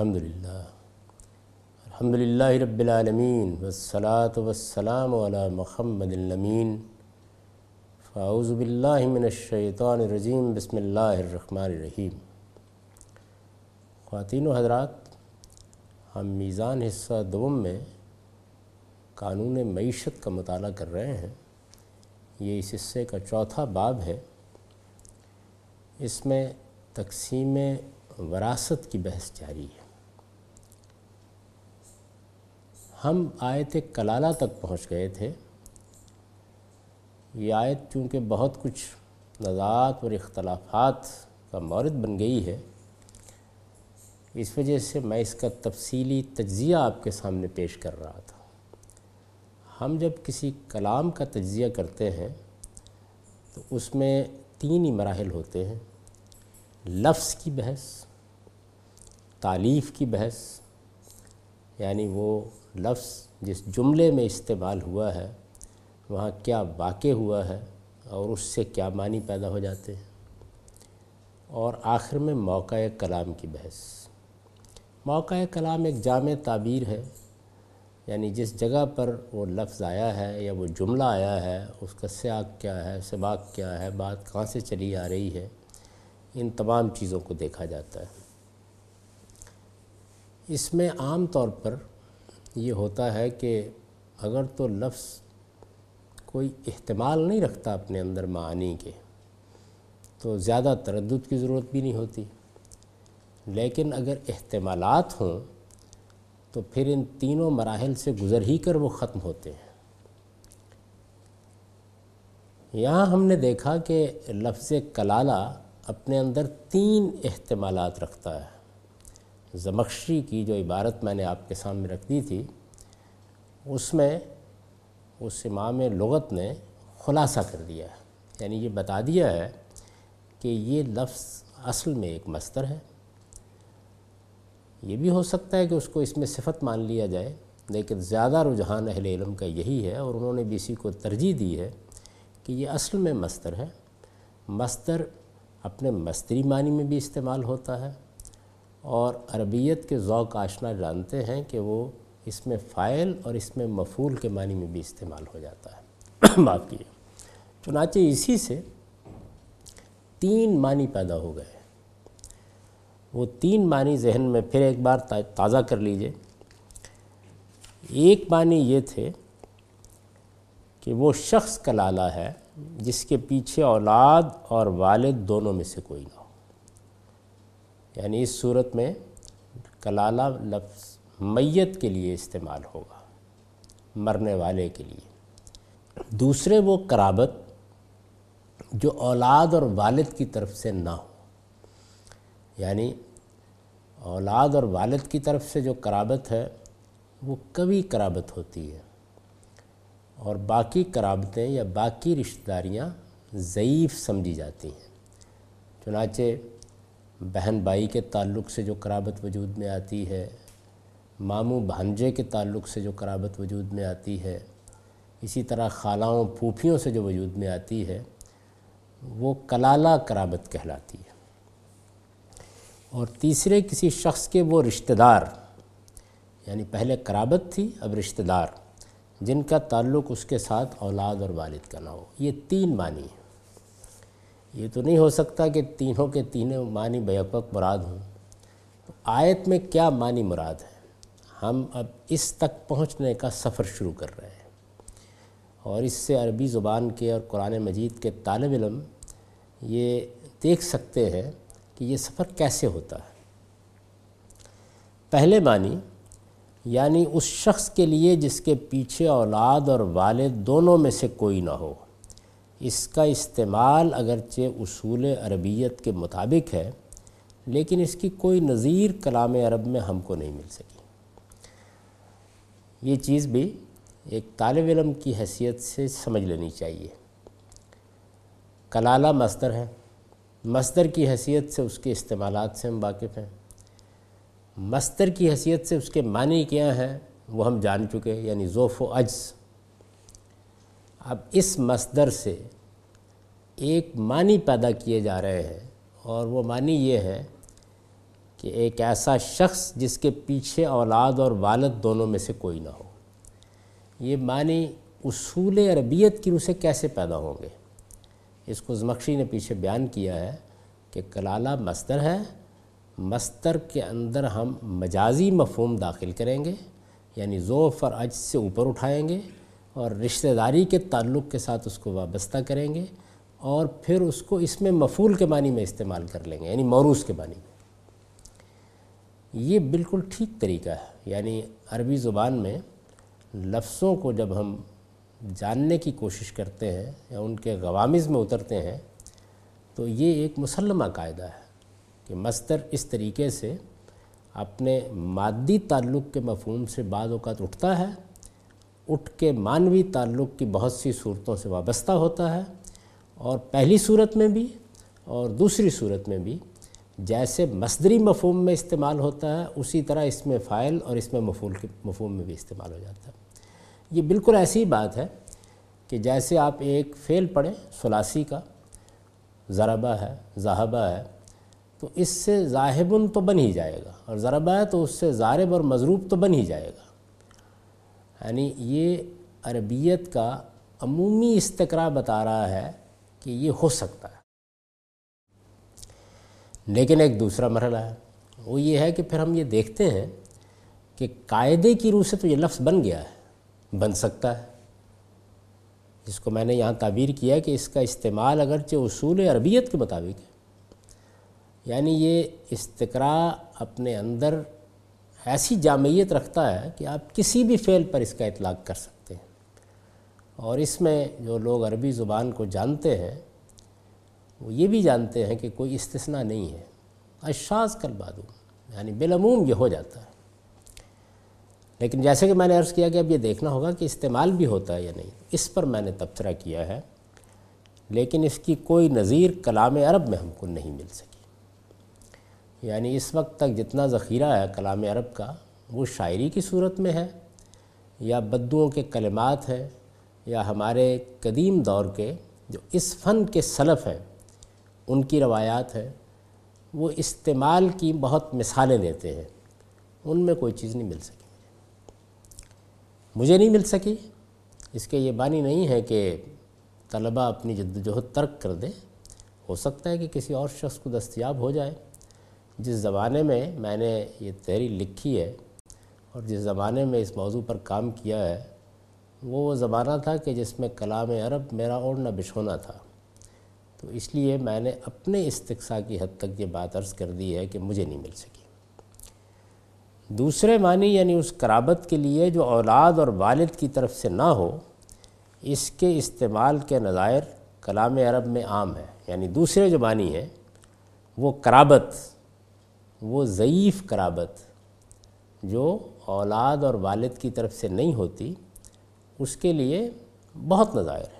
الحمد للہ۔ الحمد للہ رب العالمین، والصلاة والسلام علی محمد الامین۔ فاعوذ باللہ من الشیطان الرجیم، بسم اللہ الرحمن الرحیم۔ خواتین و حضرات، ہم میزان حصہ دوم میں قانون معیشت کا مطالعہ کر رہے ہیں۔ یہ اس حصے کا چوتھا باب ہے۔ اس میں تقسیم وراثت کی بحث جاری ہے۔ ہم آیت کلالہ تک پہنچ گئے تھے۔ یہ آیت چونکہ بہت کچھ نزاعت اور اختلافات کا مورد بن گئی ہے، اس وجہ سے میں اس کا تفصیلی تجزیہ آپ کے سامنے پیش کر رہا تھا۔ ہم جب کسی کلام کا تجزیہ کرتے ہیں تو اس میں تین ہی مراحل ہوتے ہیں۔ لفظ کی بحث تعلیف کی بحث یعنی وہ لفظ جس جملے میں استعمال ہوا ہے، وہاں کیا واقع ہوا ہے اور اس سے کیا معنی پیدا ہو جاتے ہیں۔ اور آخر میں موقع کلام کی بحث۔ موقع کلام ایک جامع تعبیر ہے یعنی جس جگہ پر وہ لفظ آیا ہے یا وہ جملہ آیا ہے، اس کا سیاق کیا ہے، سباق کیا ہے، بات کہاں سے چلی آ رہی ہے، ان تمام چیزوں کو دیکھا جاتا ہے۔ اس میں عام طور پر یہ ہوتا ہے کہ اگر تو لفظ کوئی احتمال نہیں رکھتا اپنے اندر معانی کے، تو زیادہ تردد کی ضرورت بھی نہیں ہوتی۔ لیکن اگر احتمالات ہوں تو پھر ان تینوں مراحل سے گزر ہی کر وہ ختم ہوتے ہیں۔ یہاں ہم نے دیکھا کہ لفظ کلالہ اپنے اندر تین احتمالات رکھتا ہے۔ زمخشی کی جو عبارت میں نے آپ کے سامنے رکھ دی تھی، اس میں اس امام لغت نے خلاصہ کر دیا ہے۔ یعنی یہ بتا دیا ہے کہ یہ لفظ اصل میں ایک مستر ہے۔ یہ بھی ہو سکتا ہے کہ اس کو اس میں صفت مان لیا جائے، لیکن زیادہ رجحان اہل علم کا یہی ہے اور انہوں نے بھی اسی کو ترجیح دی ہے کہ یہ اصل میں مستر ہے۔ مستر اپنے مستری معنی میں بھی استعمال ہوتا ہے۔ اور عربیت کے ذوق آشنا جانتے ہیں کہ وہ اس میں فائل اور اس میں مفول کے معنی میں بھی استعمال ہو جاتا ہے۔ باقی چنانچہ اسی سے تین معنی پیدا ہو گئے۔ وہ تین معنی ذہن میں پھر ایک بار تازہ کر لیجیے۔ ایک معنی یہ تھے کہ وہ شخص کلالہ ہے جس کے پیچھے اولاد اور والد دونوں میں سے کوئی نہ ہو۔ یعنی اس صورت میں کلالہ لفظ میت کے لیے استعمال ہوگا، مرنے والے کے لیے۔ دوسرے وہ قرابت جو اولاد اور والد کی طرف سے نہ ہو۔ یعنی اولاد اور والد کی طرف سے جو قرابت ہے، وہ کبھی قرابت ہوتی ہے۔ اور باقی قرابتیں یا باقی رشتہ داریاں ضعیف سمجھی جاتی ہیں۔ چنانچہ بہن بھائی کے تعلق سے جو قرابت وجود میں آتی ہے، ماموں بھانجے کے تعلق سے جو قرابت وجود میں آتی ہے، اسی طرح خالاؤں پھوپھیوں سے جو وجود میں آتی ہے، وہ کلالہ قرابت کہلاتی ہے۔ اور تیسرے کسی شخص کے وہ رشتہ دار یعنی پہلے قرابت تھی، اب رشتہ دار، جن کا تعلق اس کے ساتھ اولاد اور والد کا نہ ہو۔ یہ تین معنی ہیں۔ یہ تو نہیں ہو سکتا کہ تینوں کے تینوں معنی بیپک مراد ہوں۔ آیت میں کیا معنی مراد ہے؟ ہم اب اس تک پہنچنے کا سفر شروع کر رہے ہیں۔ اور اس سے عربی زبان کے اور قرآن مجید کے طالب علم یہ دیکھ سکتے ہیں کہ یہ سفر کیسے ہوتا ہے۔ پہلے معنی یعنی اس شخص کے لیے جس کے پیچھے اولاد اور والد دونوں میں سے کوئی نہ ہو۔ اس کا استعمال اگرچہ اصول عربیت کے مطابق ہے، لیکن اس کی کوئی نظیر کلام عرب میں ہم کو نہیں مل سکی۔ یہ چیز بھی ایک طالب علم کی حیثیت سے سمجھ لینی چاہیے۔ کلالہ مصدر ہے مصدر کی حیثیت سے اس کے استعمالات سے ہم واقف ہیں۔ مستر کی حیثیت سے اس کے معنی کیا ہیں وہ ہم جان چکے یعنی ذوف و عجز۔ اب اس مصدر سے ایک معنی پیدا کیے جا رہے ہیں اور وہ معنی یہ ہے کہ ایک ایسا شخص جس کے پیچھے اولاد اور والد دونوں میں سے کوئی نہ ہو۔ یہ معنی اصول عربیت کی روح سے کیسے پیدا ہوں گے؟ اس کو زمخشی نے پیچھے بیان کیا ہے کہ کلالہ مستر ہے۔ مستر کے اندر ہم مجازی مفہوم داخل کریں گے یعنی ذوف اور اج سے اوپر اٹھائیں گے۔ اور رشتہ داری کے تعلق کے ساتھ اس کو وابستہ کریں گے اور پھر اس کو اس میں مفول کے معنی میں استعمال کر لیں گے یعنی موروث کے معنی میں۔ یہ بالکل ٹھیک طریقہ ہے یعنی عربی زبان میں لفظوں کو جب ہم جاننے کی کوشش کرتے ہیں یا ان کے غوامز میں اترتے ہیں، تو یہ ایک مسلمہ قاعدہ ہے کہ مستر اس طریقے سے اپنے مادی تعلق کے مفہوم سے بعض اوقات اٹھتا ہے اٹھ کے مانوی تعلق کی بہت سی صورتوں سے وابستہ ہوتا ہے، اور پہلی صورت میں بھی اور دوسری صورت میں بھی جیسے مصدری مفہوم میں استعمال ہوتا ہے، اسی طرح اس میں فائل اور اس میں مفول کے مفہوم میں بھی استعمال ہو جاتا ہے۔ یہ بالکل ایسی بات ہے کہ جیسے آپ ایک فعل پڑھیں، سلاسی کا، ضربہ ہے، ذہبہ ہے، تو اس سے ذاہبن تو بن ہی جائے گا، اور ضربہ ہے تو اس سے ضارب اور مضروب تو بن ہی جائے گا۔ یعنی یہ عربیت کا عمومی استقرا بتا رہا ہے کہ یہ ہو سکتا ہے۔ لیکن ایک دوسرا مرحلہ ہے۔ وہ یہ ہے کہ پھر ہم یہ دیکھتے ہیں کہ قاعدے کی روح سے تو یہ لفظ بن گیا ہے، بن سکتا ہے۔ جس کو میں نے یہاں تعبیر کیا کہ اس کا استعمال اگرچہ اصول عربیت کے مطابق ہے۔ یعنی یہ استقرا اپنے اندر ایسی جامعیت رکھتا ہے کہ آپ کسی بھی فعل پر اس کا اطلاق کر سکتے ہیں۔ اور اس میں جو لوگ عربی زبان کو جانتے ہیں، وہ یہ بھی جانتے ہیں کہ کوئی استثناء نہیں ہے۔ اشاز کل بادو یعنی بالعموم یہ ہو جاتا ہے۔ لیکن جیسے کہ میں نے عرض کیا کہ اب یہ دیکھنا ہوگا کہ استعمال بھی ہوتا ہے یا نہیں، اس پر میں نے تبصرہ کیا ہے۔ لیکن اس کی کوئی نظیر کلام عرب میں ہم کو نہیں مل سکی یعنی اس وقت تک جتنا ذخیرہ ہے کلام عرب کا، وہ شاعری کی صورت میں ہے، یا بدوؤں کے کلمات ہیں، یا ہمارے قدیم دور کے جو اس فن کے سلف ہیں، ان کی روایات ہیں، وہ استعمال کی بہت مثالیں دیتے ہیں۔ ان میں کوئی چیز نہیں مل سکی۔ مجھے نہیں مل سکی۔ اس کے یہ بانی نہیں ہے کہ طلبہ اپنی جد وجہد ترک کر دے ہو سکتا ہے کہ کسی اور شخص کو دستیاب ہو جائے۔ جس زمانے میں میں نے یہ تحریر لکھی ہے اور جس زمانے میں اس موضوع پر کام کیا ہے، وہ وہ زمانہ تھا کہ جس میں کلام عرب میرا اوڑھنا بچھونا تھا۔ تو اس لیے میں نے اپنے استقصاء کی حد تک یہ بات عرض کر دی ہے کہ مجھے نہیں مل سکی۔ دوسرے معنی یعنی اس قرابت کے لیے جو اولاد اور والد کی طرف سے نہ ہو، اس کے استعمال کے نظائر کلام عرب میں عام ہے یعنی دوسرے جو معنی ہیں، وہ قرابت وہ ضعیف قرابت جو اولاد اور والد کی طرف سے نہیں ہوتی، اس کے لیے بہت نظائر ہے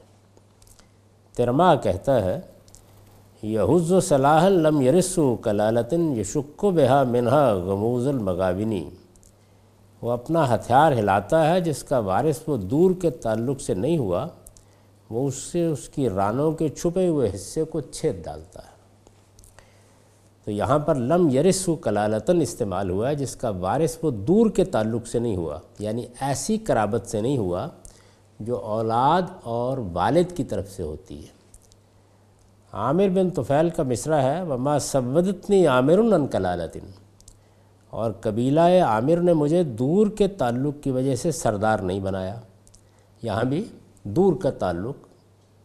ترما کہتا ہے یحز و صلاح لم یرسو کلالتن یشک و بہا منہا غموز المغاونی وہ اپنا ہتھیار ہلاتا ہے، جس کا وارث وہ دور کے تعلق سے نہیں ہوا، وہ اس سے اس کی رانوں کے چھپے ہوئے حصے کو چھید ڈالتا ہے۔ تو یہاں پر لم یرسو کلالتن استعمال ہوا ہے، جس کا وارث وہ دور کے تعلق سے نہیں ہوا یعنی ایسی قرابت سے نہیں ہوا جو اولاد اور والد کی طرف سے ہوتی ہے۔ عامر بن طفیل کا مصرع ہے، وما سودتنی عامر ان کلالتن۔ اور قبیلہ عامر نے مجھے دور کے تعلق کی وجہ سے سردار نہیں بنایا۔ یہاں بھی دور کا تعلق،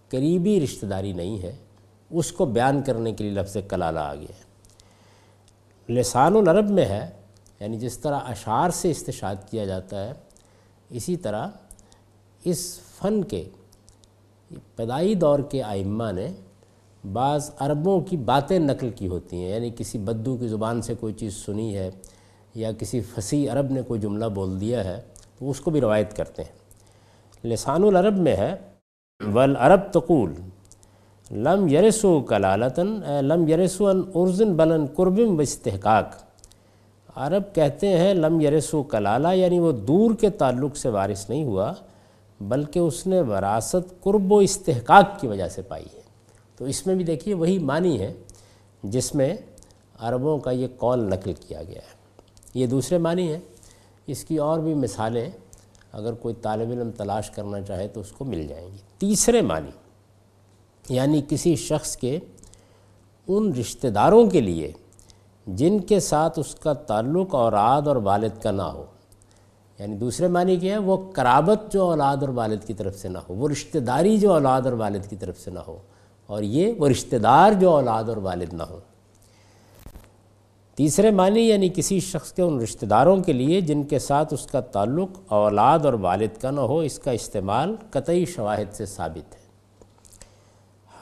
قریبی رشتہ داری نہیں ہے۔ اس کو بیان کرنے کے لیے لفظ کلالہ آ گیا ہے۔ لسان العرب میں ہے یعنی جس طرح اشعار سے استشاد کیا جاتا ہے، اسی طرح اس فن کے پیدائی دور کے آئمہ نے بعض عربوں کی باتیں نقل کی ہوتی ہیں۔ یعنی کسی بدو کی زبان سے کوئی چیز سنی ہے یا کسی فصیح عرب نے کوئی جملہ بول دیا ہے، تو اس کو بھی روایت کرتے ہیں۔ لسان العرب میں ہے، والعرب تقول لم یرسو کلالتاً لم یرسو ان ارزن بلن قربم و استحقاق۔ عرب کہتے ہیں لم یرسو کلالہ یعنی وہ دور کے تعلق سے وارث نہیں ہوا، بلکہ اس نے وراثت قرب و استحقاق کی وجہ سے پائی ہے۔ تو اس میں بھی دیکھیے وہی معنی ہے جس میں عربوں کا یہ قول نقل کیا گیا ہے۔ یہ دوسرے معنی ہیں۔ اس کی اور بھی مثالیں، اگر کوئی طالب علم تلاش کرنا چاہے تو اس کو مل جائیں گی۔ تیسرے معنی یعنی کسی شخص کے ان رشتہ داروں کے لیے جن کے ساتھ اس کا تعلق اوراد اور والد کا نہ ہو۔ یعنی دوسرے معنی کیا ہے؟ وہ قرابت جو اولاد اور والد کی طرف سے نہ ہو، وہ رشتہ داری جو اولاد اور والد کی طرف سے نہ ہو، اور یہ وہ رشتہ دار جو اولاد اور والد نہ ہو۔ تیسرے معنی یعنی کسی شخص کے ان رشتہ داروں کے لیے جن کے ساتھ اس کا تعلق اولاد اور والد کا نہ ہو، اس کا استعمال قطعی شواہد سے ثابت ہے۔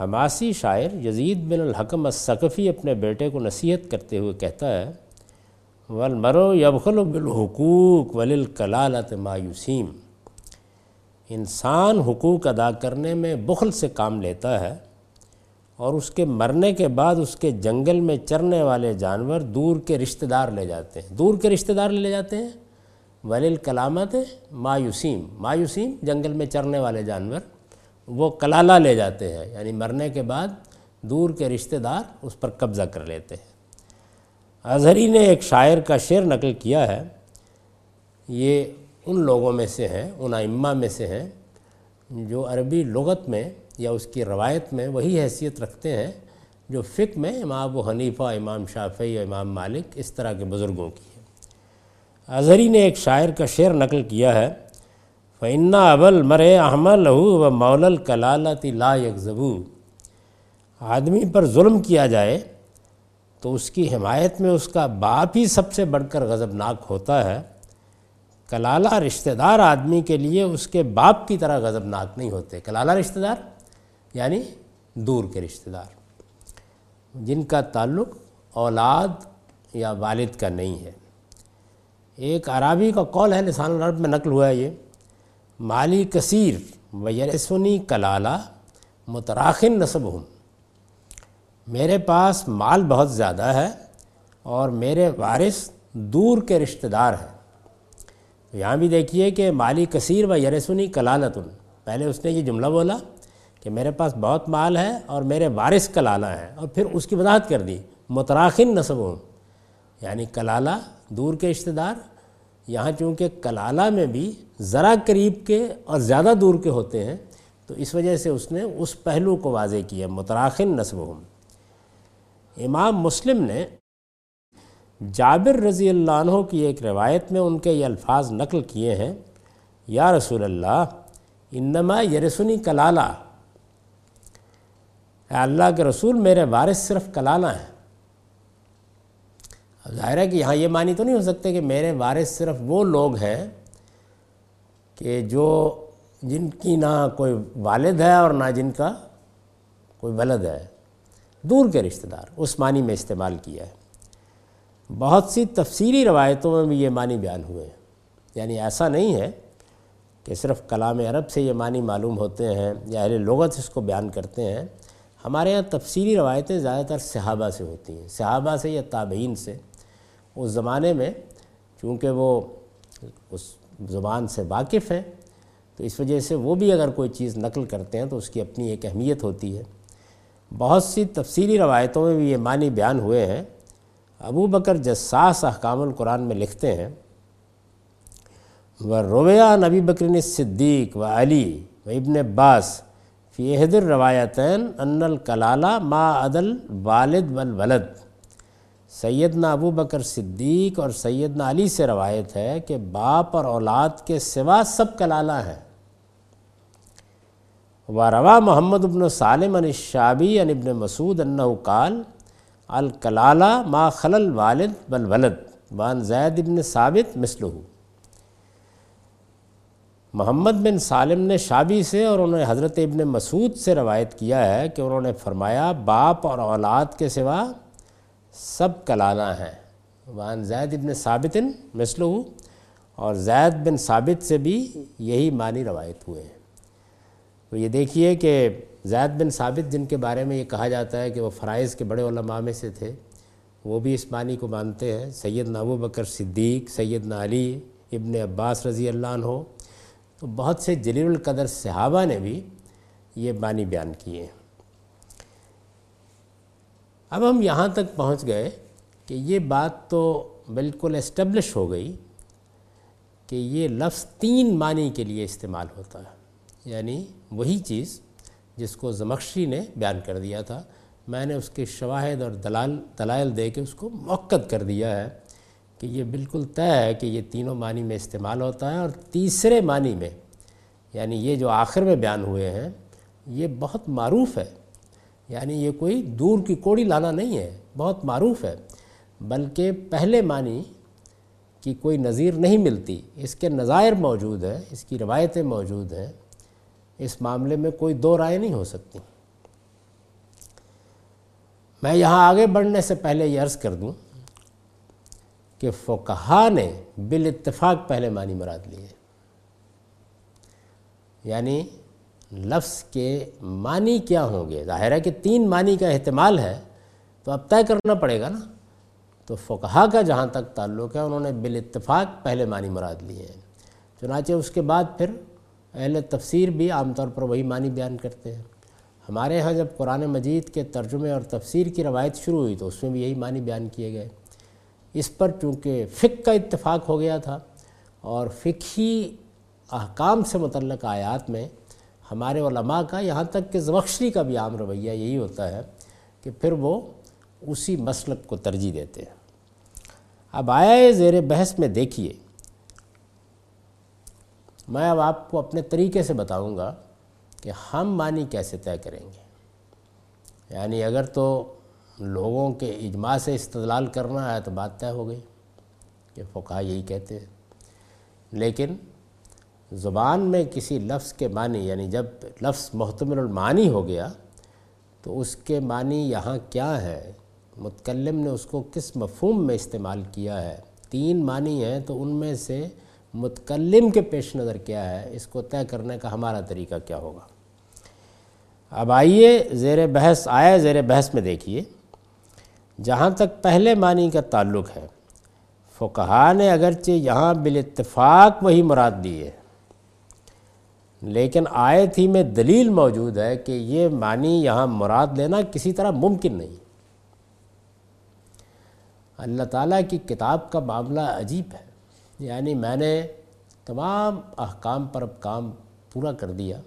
حماسی شاعر یزید بن الحکم السقفی اپنے بیٹے کو نصیحت کرتے ہوئے کہتا ہے ولمرو یبخل بالحقوق وللکلالت مایوسیم انسان حقوق ادا کرنے میں بخل سے کام لیتا ہے اور اس کے مرنے کے بعد اس کے جنگل میں چرنے والے جانور دور کے رشتہ دار لے جاتے ہیں۔ دور کے رشتہ دار لے جاتے ہیں۔ ولیل کلامت مایوسیم مایوسیم جنگل میں چرنے والے جانور۔ وہ کلالہ لے جاتے ہیں یعنی مرنے کے بعد دور کے رشتہ دار اس پر قبضہ کر لیتے ہیں۔ اظہری نے ایک شاعر کا شعر نقل کیا ہے۔ یہ ان لوگوں میں سے ہیں، ان ائمہ میں سے ہیں، جو عربی لغت میں یا اس کی روایت میں وہی حیثیت رکھتے ہیں جو فقہ میں امام ابو حنیفہ، امام شافعی، امام مالک اس طرح کے بزرگوں کی ہے۔ اظہری نے ایک شاعر کا شعر نقل کیا ہے۔ فعنا ابل مرے احمد لہو و مول کلالت لا یکزبو آدمی پر ظلم کیا جائے تو اس کی حمایت میں اس کا باپ ہی سب سے بڑھ کر غضبناک ہوتا ہے۔ کلالہ رشتہ دار آدمی کے لیے اس کے باپ کی طرح غضبناک نہیں ہوتے۔ کلالہ رشتہ دار یعنی دور کے رشتہ دار جن کا تعلق اولاد یا والد کا نہیں ہے۔ ایک عرابی کا قول ہے، لسان العرب میں نقل ہوا ہے یہ۔ مالی کثیر و یرسنی کلالہ متراخن نصب ہوں میرے پاس مال بہت زیادہ ہے اور میرے وارث دور کے رشتہ دار ہیں۔ یہاں بھی دیکھیے کہ مالی کثیر و یرسنی کلالتن۔ پہلے اس نے یہ جملہ بولا کہ میرے پاس بہت مال ہے اور میرے وارث کلالہ ہیں اور پھر اس کی وضاحت کر دی، متراخن نصب ہوں یعنی کلالہ دور کے رشتہ دار یہاں چونکہ کلالہ میں بھی ذرا قریب کے اور زیادہ دور کے ہوتے ہیں، تو اس وجہ سے اس نے اس پہلو کو واضح کیا، متراخن نصب ہوں امام مسلم نے جابر رضی اللہ عنہ کی ایک روایت میں ان کے یہ الفاظ نقل کیے ہیں، یا رسول اللہ، انما یرسنی کلالہ۔ اے اللہ کے رسول، میرے وارث صرف کلالہ ہیں۔ ظاہر ہے کہ یہاں یہ معنی تو نہیں ہو سکتے کہ میرے وارث صرف وہ لوگ ہیں کہ جو جن کی نہ کوئی والد ہے اور نہ جن کا کوئی ولد ہے، دور کے رشتہ دار، اس معنی میں استعمال کیا ہے۔ بہت سی تفصیلی روایتوں میں بھی یہ معنی بیان ہوئے ہیں۔ یعنی ایسا نہیں ہے کہ صرف کلام عرب سے یہ معنی معلوم ہوتے ہیں یا اہل لغت اس کو بیان کرتے ہیں۔ ہمارے یہاں تفصیلی روایتیں زیادہ تر صحابہ سے ہوتی ہیں، صحابہ سے یا تابعین سے۔ اس زمانے میں چونکہ وہ اس زبان سے واقف ہیں تو اس وجہ سے وہ بھی اگر کوئی چیز نقل کرتے ہیں تو اس کی اپنی ایک اہمیت ہوتی ہے۔ بہت سی تفصیلی روایتوں میں بھی یہ معنی بیان ہوئے ہیں۔ ابو بکر جساس احکام القرآن میں لکھتے ہیں وہ رویہ نبی بکرین صدیق و علی و ابن عباس فی عہد الروایتین ان الکلالہ ما عدل والد والولد سیدنا ابو بکر صدیق اور سیدنا علی سے روایت ہے کہ باپ اور اولاد کے سوا سب کلالہ ہیں۔ و روا محمد ابن سالم ان شابی ان ابن مسعود انہ قال الکلالہ ما خلل والد والولد وان زید ابن ثابت مثلہ محمد بن سالم نے شابی سے اور انہوں نے حضرت ابن مسعود سے روایت کیا ہے کہ انہوں نے فرمایا، باپ اور اولاد کے سوا سب کلالہ ہیں۔ وان زید ابن ثابت مثلو اور زید بن ثابت سے بھی یہی معنی روایت ہوئے ہیں۔ تو یہ دیکھیے کہ زید بن ثابت جن کے بارے میں یہ کہا جاتا ہے کہ وہ فرائض کے بڑے علماء میں سے تھے، وہ بھی اس معنی کو مانتے ہیں۔ سید ابو بکر صدیق سید علی ابن عباس رضی اللہ عنہ۔ تو بہت سے جلیل القدر صحابہ نے بھی یہ معنی بیان کیے ہیں۔ اب ہم یہاں تک پہنچ گئے کہ یہ بات تو بالکل اسٹیبلش ہو گئی کہ یہ لفظ تین معنی کے لیے استعمال ہوتا ہے۔ یعنی وہی چیز جس کو زمخشی نے بیان کر دیا تھا۔ میں نے اس کے شواہد اور دلال، دلائل دے کے اس کو موقع کر دیا ہے کہ یہ بالکل طے ہے کہ یہ تینوں معنی میں استعمال ہوتا ہے اور تیسرے معنی میں یعنی یہ جو آخر میں بیان ہوئے ہیں، یہ بہت معروف ہے۔ یعنی یہ کوئی دور کی کوڑی لانا نہیں ہے، بہت معروف ہے۔ بلکہ پہلے معنی کی کوئی نظیر نہیں ملتی۔ اس کے نظائر موجود ہیں، اس کی روایتیں موجود ہیں۔ اس معاملے میں کوئی دو رائے نہیں ہو سکتی۔ میں یہاں آگے بڑھنے سے پہلے یہ عرض کر دوں کہ فقہا نے بالاتفاق پہلے معنی مراد لیے۔ یعنی لفظ کے معنی کیا ہوں گے؟ ظاہر ہے کہ تین معنی کا احتمال ہے، تو اب طے کرنا پڑے گا نا۔ تو فقہا کا جہاں تک تعلق ہے، انہوں نے بالاتفاق پہلے معنی مراد لیے ہیں۔ چنانچہ اس کے بعد پھر اہل تفسیر بھی عام طور پر وہی معنی بیان کرتے ہیں۔ ہمارے ہاں جب قرآن مجید کے ترجمے اور تفسیر کی روایت شروع ہوئی، تو اس میں بھی یہی معنی بیان کیے گئے۔ اس پر چونکہ فک کا اتفاق ہو گیا تھا اور فقہی احکام سے متعلق آیات میں ہمارے علماء کا یہاں تک کہ زبخشری کا بھی عام رویہ یہی ہوتا ہے کہ پھر وہ اسی مسلک کو ترجیح دیتے ہیں۔ اب آیا زیر بحث میں دیکھیے۔ میں اب آپ کو اپنے طریقے سے بتاؤں گا کہ ہم معنی کیسے طے کریں گے۔ یعنی اگر تو لوگوں کے اجماع سے استدلال کرنا ہے تو بات طے ہو گئی کہ فقہ یہی کہتے ہیں۔ لیکن زبان میں کسی لفظ کے معنی یعنی جب لفظ محتمل المعانی ہو گیا، تو اس کے معنی یہاں کیا ہے؟ متکلم نے اس کو کس مفہوم میں استعمال کیا ہے؟ تین معنی ہیں، تو ان میں سے متکلم کے پیش نظر کیا ہے؟ اس کو طے کرنے کا ہمارا طریقہ کیا ہوگا؟ اب آئیے زیر بحث آئے زیر بحث میں دیکھیے۔ جہاں تک پہلے معنی کا تعلق ہے، فقہا نے اگرچہ یہاں بالاتفاق وہی مراد دی ہے۔ لیکن آیت ہی میں دلیل موجود ہے کہ یہ معنی یہاں مراد لینا کسی طرح ممکن نہیں۔ اللہ تعالیٰ کی کتاب کا معاملہ عجیب ہے۔ یعنی میں نے تمام احکام پر اب کام پورا کر دیا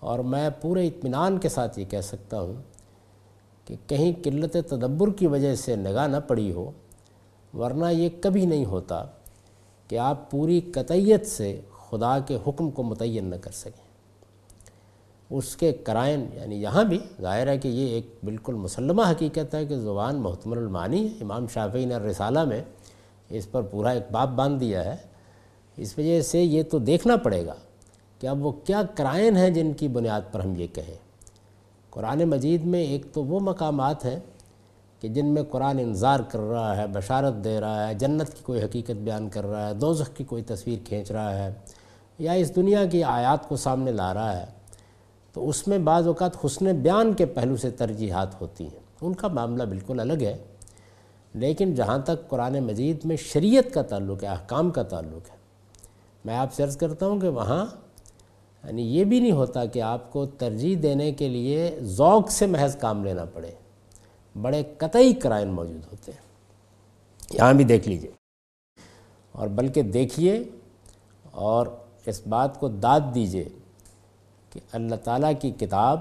اور میں پورے اطمینان کے ساتھ یہ کہہ سکتا ہوں کہ کہیں قلت تدبر کی وجہ سے نگاہ نہ پڑی ہو، ورنہ یہ کبھی نہیں ہوتا کہ آپ پوری قطعیت سے خدا کے حکم کو متعین نہ کر سکیں۔ اس کے کرائن یعنی یہاں بھی ظاہر ہے کہ یہ ایک بالکل مسلمہ حقیقت ہے کہ زبان محتمل المانی ہے۔ امام شافعی نے رسالہ میں اس پر پورا ایک باب باندھ دیا ہے۔ اس وجہ سے یہ تو دیکھنا پڑے گا کہ اب وہ کیا کرائن ہیں جن کی بنیاد پر ہم یہ کہیں۔ قرآن مجید میں ایک تو وہ مقامات ہیں کہ جن میں قرآن انظار کر رہا ہے، بشارت دے رہا ہے، جنت کی کوئی حقیقت بیان کر رہا ہے، دوزخ کی کوئی تصویر کھینچ رہا ہے۔ یا اس دنیا کی آیات کو سامنے لا رہا ہے، تو اس میں بعض اوقات حسن بیان کے پہلو سے ترجیحات ہوتی ہیں۔ ان کا معاملہ بالکل الگ ہے، لیکن جہاں تک قرآن مجید میں شریعت کا تعلق ہے، احکام کا تعلق ہے، میں آپ سے عرض کرتا ہوں کہ وہاں یعنی یہ بھی نہیں ہوتا کہ آپ کو ترجیح دینے کے لیے ذوق سے محض کام لینا پڑے۔ بڑے قطعی کرائن موجود ہوتے ہیں۔ یہاں بھی دیکھ لیجیے۔ اور بلکہ دیکھیے اور اس بات کو داد دیجیے کہ اللہ تعالیٰ کی کتاب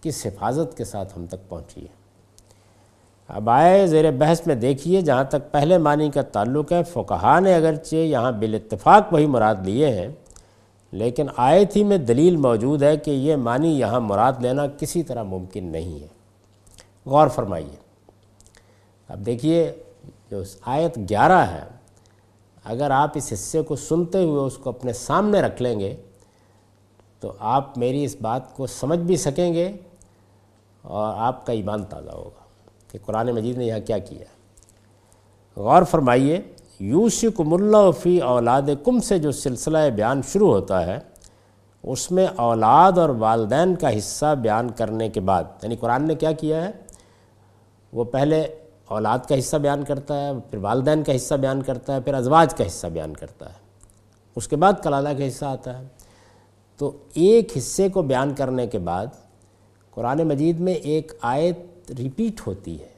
کس حفاظت کے ساتھ ہم تک پہنچی ہے۔ اب آئے، زیر بحث میں دیکھیے، جہاں تک پہلے معنی کا تعلق ہے فقہا نے اگرچہ یہاں بالاتفاق وہی مراد لیے ہیں، لیکن آیت ہی میں دلیل موجود ہے کہ یہ معنی یہاں مراد لینا کسی طرح ممکن نہیں ہے۔ غور فرمائیے۔ اب دیکھیے، جو آیت گیارہ ہے اگر آپ اس حصے کو سنتے ہوئے اس کو اپنے سامنے رکھ لیں گے، تو آپ میری اس بات کو سمجھ بھی سکیں گے اور آپ کا ایمان تازہ ہوگا کہ قرآن مجید نے یہاں کیا کیا غور فرمائیے یوسکم اللہ فی اولاد کم سے جو سلسلہ بیان شروع ہوتا ہے، اس میں اولاد اور والدین کا حصہ بیان کرنے کے بعد یعنی قرآن نے کیا کیا ہے؟ وہ پہلے اولاد کا حصہ بیان کرتا ہے، پھر والدین کا حصہ بیان کرتا ہے، پھر ازواج کا حصہ بیان کرتا ہے۔ اس کے بعد کلالہ کا حصہ آتا ہے۔ تو ایک حصے کو بیان کرنے کے بعد قرآن مجید میں ایک آیت ریپیٹ ہوتی ہے۔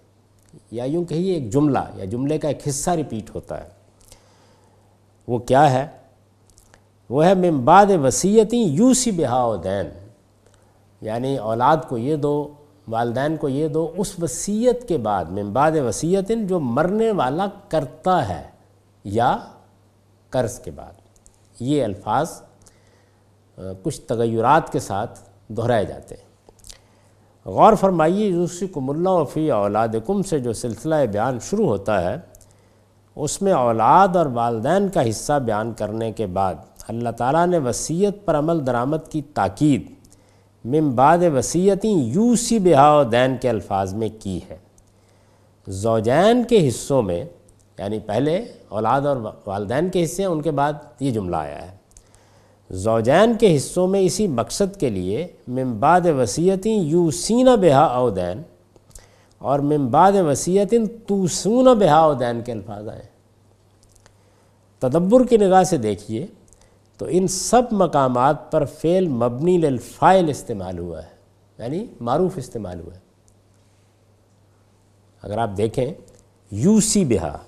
یا یوں کہیے ایک جملہ، یا جملے کا ایک حصہ ریپیٹ ہوتا ہے۔ وہ کیا ہے؟ وہ ہے ممباد وسیعتی یوسی بہاؤ دین یعنی اولاد کو یہ دو والدین کو یہ دو، اس وصیت کے بعد ممباد وسیعت جو مرنے والا کرتا ہے یا قرض کے بعد۔ یہ الفاظ کچھ تغیرات کے ساتھ دہرائے جاتے ہیں۔ غور فرمائیے یوسکم اللہ وفی اولاد کم سے جو سلسلہ بیان شروع ہوتا ہے، اس میں اولاد اور والدین کا حصہ بیان کرنے کے بعد اللہ تعالیٰ نے وصیت پر عمل درآمد کی تاکید۔ من بعد وصیتیں یوسی بہا دین کے الفاظ میں کی ہے۔ زوجین کے حصوں میں یعنی پہلے اولاد اور والدین کے حصے، ان کے بعد یہ جملہ آیا ہے۔ زوجین کے حصوں میں اسی مقصد کے لیے بعد وصیتیں یوسین بہا اودین اور بعد وصیت توسون بہا اودین کے الفاظ آئے۔ تدبر کی نگاہ سے دیکھیے۔ تو ان سب مقامات پر فعل مبنی للفائل استعمال ہوا ہے یعنی معروف استعمال ہوا ہے۔ اگر آپ دیکھیں، یوسی بہا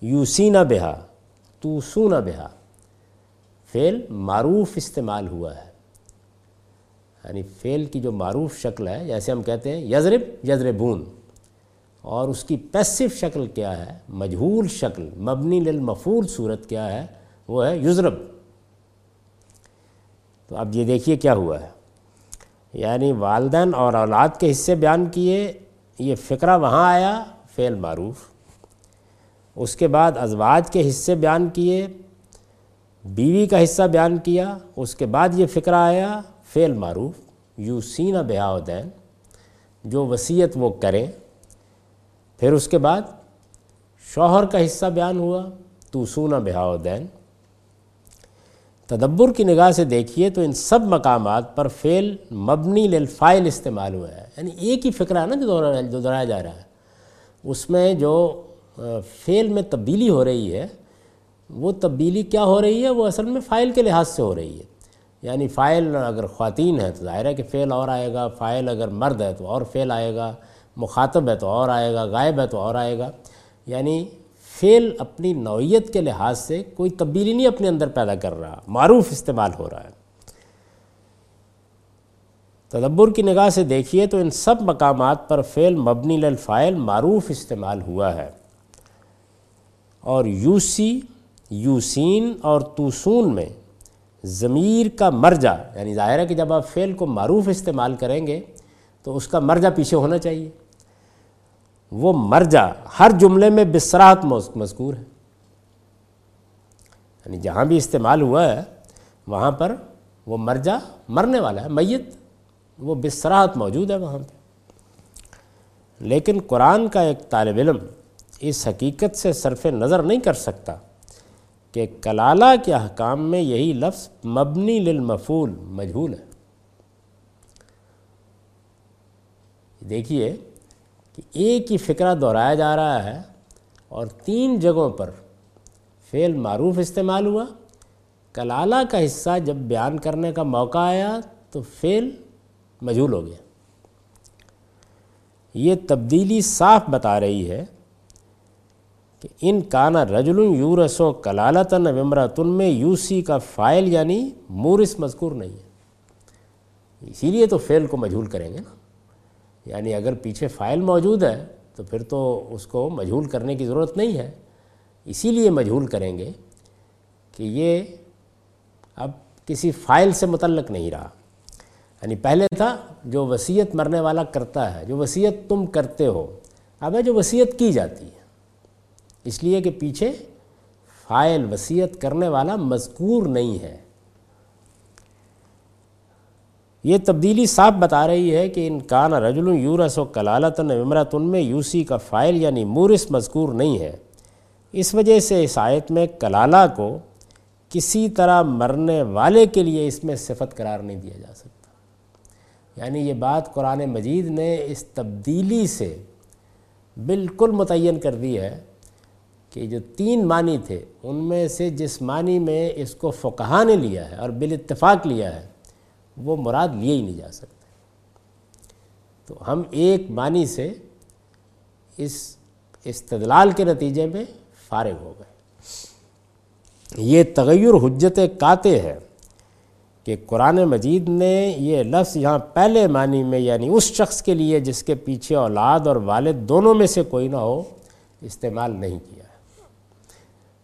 یوسینا بہا توسون بہا، فعل معروف استعمال ہوا ہے۔ یعنی فعل کی جو معروف شکل ہے، جیسے ہم کہتے ہیں یزرب یزربون اور اس کی پیسو شکل کیا ہے، مجہول شکل، مبنی للمفول صورت کیا ہے، وہ ہے یزرب تو اب یہ دیکھیے کیا ہوا ہے۔ یعنی والدین اور اولاد کے حصے بیان کیے، یہ فقرہ وہاں آیا، فعل معروف۔ اس کے بعد ازواج کے حصے بیان کیے، بیوی کا حصہ بیان کیا، اس کے بعد یہ فکرہ آیا، فعل معروف۔ یو سینہ بہا دین جو وصیت وہ کریں۔ پھر اس کے بعد شوہر کا حصہ بیان ہوا تو سونہ بہا دین تدبر کی نگاہ سے دیکھیے تو ان سب مقامات پر فعل مبنی للفائل استعمال ہوا ہے۔ یعنی ایک ہی فکرہ ہے نا جو دہرایا جا رہا ہے۔ اس میں جو فعل میں تبدیلی ہو رہی ہے، وہ تبدیلی کیا ہو رہی ہے؟ وہ اصل میں فائل کے لحاظ سے ہو رہی ہے۔ یعنی فائل اگر خواتین ہے تو ظاہر ہے کہ فعل اور آئے گا فائل اگر مرد ہے تو اور فعل آئے گا، مخاطب ہے تو اور آئے گا، غائب ہے تو اور آئے گا۔ یعنی فعل اپنی نوعیت کے لحاظ سے کوئی تبدیلی نہیں اپنے اندر پیدا کر رہا، معروف استعمال ہو رہا ہے۔ تدبر کی نگاہ سے دیکھیے تو ان سب مقامات پر فعل مبنی للفائل معروف استعمال ہوا ہے۔ اور یوسی، یوسین اور توسون میں ضمیر کا مرجع یعنی ظاہر ہے کہ جب آپ فعل کو معروف استعمال کریں گے تو اس کا مرجع پیچھے ہونا چاہیے۔ وہ مرجع ہر جملے میں بسراحت مذکور ہے۔ یعنی جہاں بھی استعمال ہوا ہے، وہاں پر وہ مرجع مرنے والا ہے، میت۔ وہ بسراحت موجود ہے وہاں پہ۔ لیکن قرآن کا ایک طالب علم اس حقیقت سے صرف نظر نہیں کر سکتا کہ کلالہ کے احکام میں یہی لفظ مبنی للمفول مجھول ہے۔ دیکھیے کہ ایک ہی فکرہ دہرایا جا رہا ہے اور تین جگہوں پر فعل معروف استعمال ہوا۔ کلالہ کا حصہ جب بیان کرنے کا موقع آیا تو فعل مجھول ہو گیا۔ یہ تبدیلی صاف بتا رہی ہے کہ ان کانا رجل یورس و کلالتاً ومراتن میں یوسی کا فائل یعنی مورس مذکور نہیں ہے۔ اسی لیے تو فعل کو مجھول کریں گے۔ نا یعنی اگر پیچھے فائل موجود ہے، تو پھر تو اس کو مجھول کرنے کی ضرورت نہیں ہے۔ اسی لیے مجھول کریں گے کہ یہ اب کسی فائل سے متعلق نہیں رہا۔ یعنی پہلے تھا، جو وصیت مرنے والا کرتا ہے، جو وصیت تم کرتے ہو، اب ہے جو وصیت کی جاتی ہے۔ اس لیے کہ پیچھے فائل وصیت کرنے والا مذکور نہیں ہے۔ یہ تبدیلی صاف بتا رہی ہے کہ ان کان رجل یورس و کلالتن عمرتن میں یوسی کا فائل یعنی مورس مذکور نہیں ہے۔ اس وجہ سے اس آیت میں کلالہ کو کسی طرح مرنے والے کے لیے اس میں صفت قرار نہیں دیا جا سکتا۔ یعنی یہ بات قرآن مجید نے اس تبدیلی سے بالکل متعین کر دی ہے کہ جو تین معنی تھے، ان میں سے جس معنی میں اس کو فقہ نے لیا ہے اور بالاتفاق لیا ہے وہ مراد لیے ہی نہیں جا سکتے۔ تو ہم ایک معنی سے اس استدلال کے نتیجے میں فارغ ہو گئے۔ یہ تغیر حجت کاتے ہے کہ قرآن مجید نے یہ لفظ یہاں پہلے معنی میں یعنی اس شخص کے لیے جس کے پیچھے اولاد اور والد دونوں میں سے کوئی نہ ہو استعمال نہیں کیا۔ ہے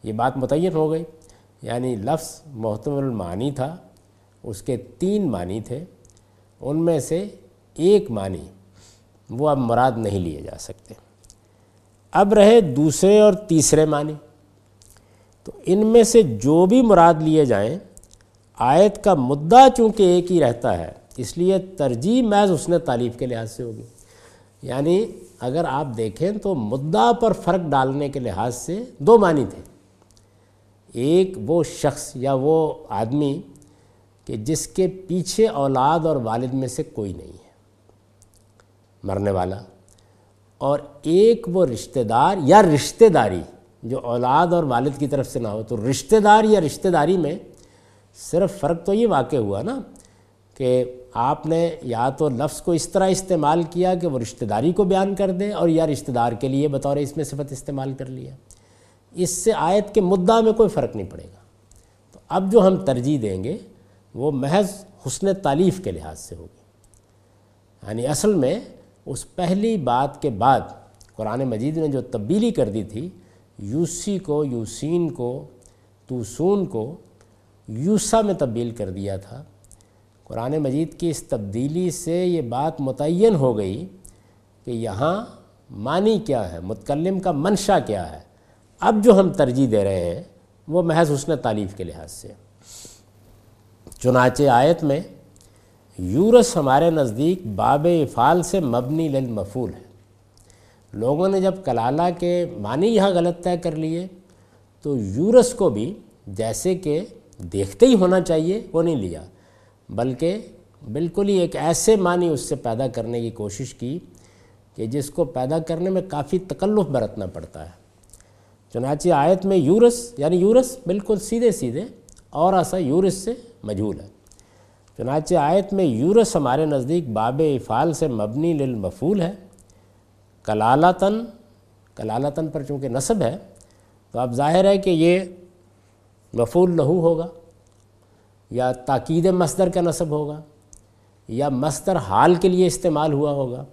یہ بات متعین ہو گئی۔ یعنی لفظ محتمل المعانی تھا۔ اس کے تین معنی تھے، ان میں سے ایک معنی وہ اب مراد نہیں لیے جا سکتے۔ اب رہے دوسرے اور تیسرے معنی۔ تو ان میں سے جو بھی مراد لیے جائیں، آیت کا مدعا چونکہ ایک ہی رہتا ہے، اس لیے ترجیح محض اس نے تعلیف کے لحاظ سے ہوگی۔ یعنی اگر آپ دیکھیں تو مدعا پر فرق ڈالنے کے لحاظ سے دو معنی تھے۔ ایک وہ شخص یا وہ آدمی کہ جس کے پیچھے اولاد اور والد میں سے کوئی نہیں ہے۔ مرنے والا اور ایک وہ رشتہ دار یا رشتہ داری جو اولاد اور والد کی طرف سے نہ ہو، تو رشتہ دار یا رشتہ داری میں صرف فرق تو یہ واقع ہوا نا کہ آپ نے یا تو لفظ کو اس طرح استعمال کیا کہ وہ رشتہ داری کو بیان کر دے اور یا رشتہ دار کے لیے بطور اس میں صفت استعمال کر لیا۔ اس سے آیت کے مدعا میں کوئی فرق نہیں پڑے گا۔ تو اب جو ہم ترجیح دیں گے وہ محض حسن تعلیف کے لحاظ سے ہوگی۔ یعنی اصل میں اس پہلی بات کے بعد قرآن مجید نے جو تبدیلی کر دی تھی، یوسی کو، یوسین کو، توسون کو یوسا میں تبدیل کر دیا تھا۔ قرآن مجید کی اس تبدیلی سے یہ بات متعین ہو گئی کہ یہاں معنی کیا ہے، متکلم کا منشا کیا ہے۔ اب جو ہم ترجیح دے رہے ہیں، وہ محض حسن تعلیف کے لحاظ سے۔ چنانچہ آیت میں یورس ہمارے نزدیک باب افعال سے مبنی للمفول ہے۔ لوگوں نے جب کلالہ کے معنی یہاں غلط طے کر لیے، تو یورس کو بھی جیسے کہ دیکھتے ہی ہونا چاہیے، وہ نہیں لیا۔ بلکہ بالکل ہی ایک ایسے معنی اس سے پیدا کرنے کی کوشش کی کہ جس کو پیدا کرنے میں کافی تکلف برتنا پڑتا ہے۔ چنانچہ آیت میں یورس یعنی یورس بالکل سیدھے سیدھے، اور ایسا یورس سے مجھول ہے۔ چنانچہ آیت میں یورس ہمارے نزدیک باب افعال سے مبنی للمفول ہے۔ کلالتاً کلالتاً پر چونکہ نصب ہے، تو اب ظاہر ہے کہ یہ مفول لہو ہوگا، یا تاکید مصدر کا نصب ہوگا، یا مصدر حال کے لیے استعمال ہوا ہوگا۔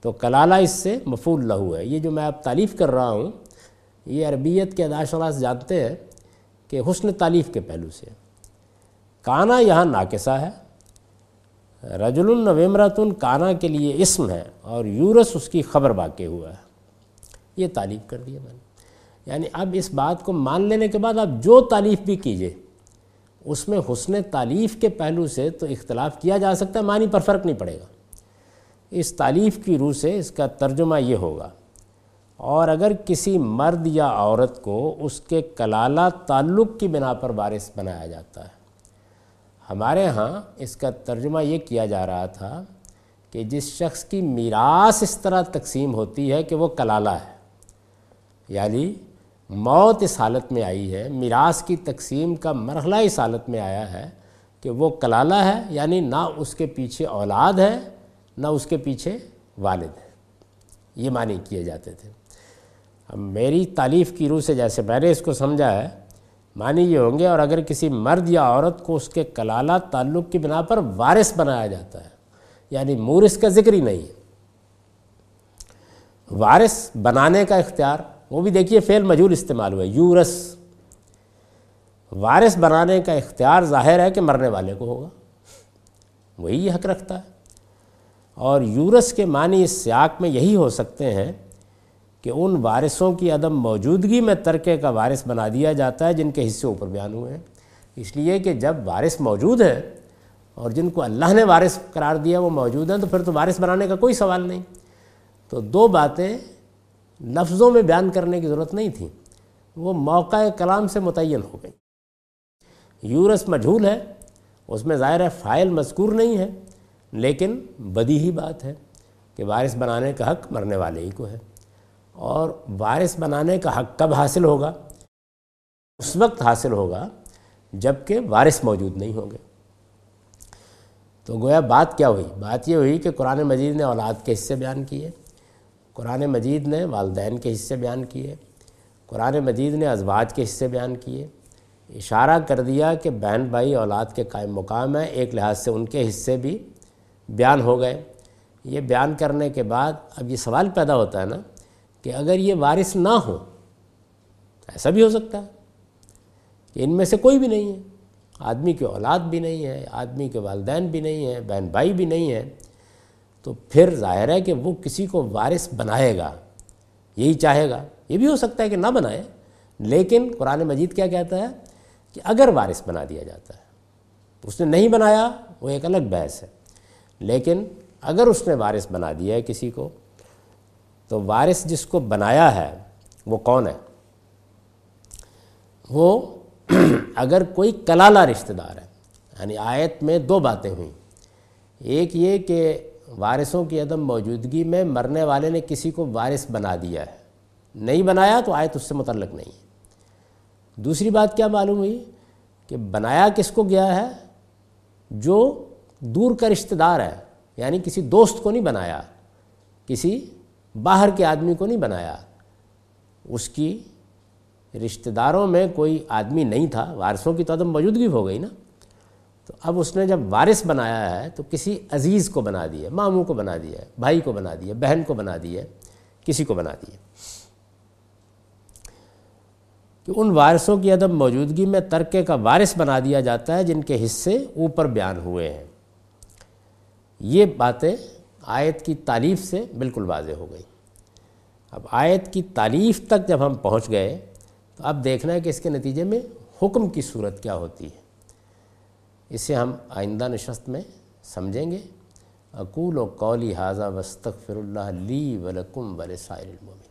تو کلالہ اس سے مفول لہو ہے یہ جو میں اب تعلیف کر رہا ہوں، یہ عربیت کے اداشراس جانتے ہیں کہ حسن تعلیف کے پہلو سے کانا یہاں ناقصہ ہے۔ رجل النویمرتن کانا کے لیے اسم ہے اور یورس اس کی خبر واقع ہوا ہے۔ یہ تعلیف کر دیا میں نے۔ یعنی اب اس بات کو مان لینے کے بعد آپ جو تعلیف بھی کیجیے، اس میں حسن تعلیف کے پہلو سے تو اختلاف کیا جا سکتا ہے، معنی پر فرق نہیں پڑے گا۔ اس تعلیف کی روح سے اس کا ترجمہ یہ ہوگا، اور اگر کسی مرد یا عورت کو اس کے کلالہ تعلق کی بنا پر وارث بنایا جاتا ہے ہمارے ہاں اس کا ترجمہ یہ کیا جا رہا تھا کہ جس شخص کی میراث اس طرح تقسیم ہوتی ہے کہ وہ کلالہ ہے یعنی موت اس حالت میں آئی ہے، میراث کی تقسیم کا مرحلہ اس حالت میں آیا ہے کہ وہ کلالہ ہے یعنی نہ اس کے پیچھے اولاد ہے، نہ اس کے پیچھے والد ہے۔ یہ معنی کیے جاتے تھے۔ اب میری تعلیف کی روح سے جیسے میں نے اس کو سمجھا ہے معنی یہ ہوں گے اور اگر کسی مرد یا عورت کو اس کے کلالہ تعلق کی بنا پر وارث بنایا جاتا ہے یعنی مورث کا ذکر ہی نہیں ہے۔ وارث بنانے کا اختیار، وہ بھی دیکھیے فعل مجھول استعمال ہوئے یورس وارث بنانے کا اختیار ظاہر ہے کہ مرنے والے کو ہوگا، وہی یہ حق رکھتا ہے۔ اور یورس کے معنی اس سیاق میں یہی ہو سکتے ہیں کہ ان وارثوں کی عدم موجودگی میں ترکے کا وارث بنا دیا جاتا ہے جن کے حصے اوپر بیان ہوئے ہیں۔ اس لیے کہ جب وارث موجود ہے اور جن کو اللہ نے وارث قرار دیا وہ موجود ہیں تو پھر تو وارث بنانے کا کوئی سوال نہیں۔ تو دو باتیں لفظوں میں بیان کرنے کی ضرورت نہیں تھی۔ وہ موقع کلام سے متعین ہو گئی۔ یورس مجھول ہے، اس میں ظاہر ہے فائل مذکور نہیں ہے، لیکن بدی ہی بات ہے کہ وارث بنانے کا حق مرنے والے ہی کو ہے۔ اور وارث بنانے کا حق کب حاصل ہوگا؟ اس وقت حاصل ہوگا جبکہ وارث موجود نہیں ہوں گے۔ تو گویا بات کیا ہوئی؟ بات یہ ہوئی کہ قرآن مجید نے اولاد کے حصے بیان کیے، قرآن مجید نے والدین کے حصے بیان کیے، قرآن مجید نے ازواج کے حصے بیان کیے۔ اشارہ کر دیا کہ بہن بھائی اولاد کے قائم مقام ہیں ایک لحاظ سے ان کے حصے بھی بیان ہو گئے۔ یہ بیان کرنے کے بعد اب یہ سوال پیدا ہوتا ہے نا کہ اگر یہ وارث نہ ہو ایسا بھی ہو سکتا ہے کہ ان میں سے کوئی بھی نہیں ہے۔ آدمی کی اولاد بھی نہیں ہے، آدمی کے والدین بھی نہیں ہیں، بہن بھائی بھی نہیں ہیں۔ تو پھر ظاہر ہے کہ وہ کسی کو وارث بنائے گا، یہی چاہے گا۔ یہ بھی ہو سکتا ہے کہ نہ بنائے، لیکن قرآن مجید کیا کہتا ہے کہ اگر وارث بنا دیا جاتا ہے، اس نے نہیں بنایا، وہ ایک الگ بحث ہے۔ لیکن اگر اس نے وارث بنا دیا ہے کسی کو تو وارث جس کو بنایا ہے، وہ کون ہے؟ وہ اگر کوئی کلالہ رشتہ دار ہے یعنی آیت میں دو باتیں ہوئیں۔ ایک یہ کہ وارثوں کی عدم موجودگی میں مرنے والے نے کسی کو وارث بنا دیا ہے۔ نہیں بنایا تو آیت اس سے متعلق نہیں ہے۔ دوسری بات کیا معلوم ہوئی؟ کہ بنایا کس کو گیا ہے؟ جو دور کا رشتہ دار ہے یعنی کسی دوست کو نہیں بنایا، کسی باہر کے آدمی کو نہیں بنایا۔ اس کی رشتہ داروں میں کوئی آدمی نہیں تھا، وارثوں کی تو عدم موجودگی ہو گئی نا۔ تو اب اس نے جب وارث بنایا ہے تو کسی عزیز کو بنا دیا ماموں کو بنا دیا بھائی کو بنا دیا بہن کو بنا دیا کسی کو بنا دیا کہ ان وارثوں کی عدم موجودگی میں ترکے کا وارث بنا دیا جاتا ہے جن کے حصے اوپر بیان ہوئے ہیں۔ یہ باتیں آیت کی تعریف سے بالکل واضح ہو گئی۔ اب آیت کی تعریف تک جب ہم پہنچ گئے تو اب دیکھنا ہے کہ اس کے نتیجے میں حکم کی صورت کیا ہوتی ہے۔ اسے ہم آئندہ نشست میں سمجھیں گے۔ اقول و قولی حاضہ وسطر اللہ لی ولکم ولسائر المومن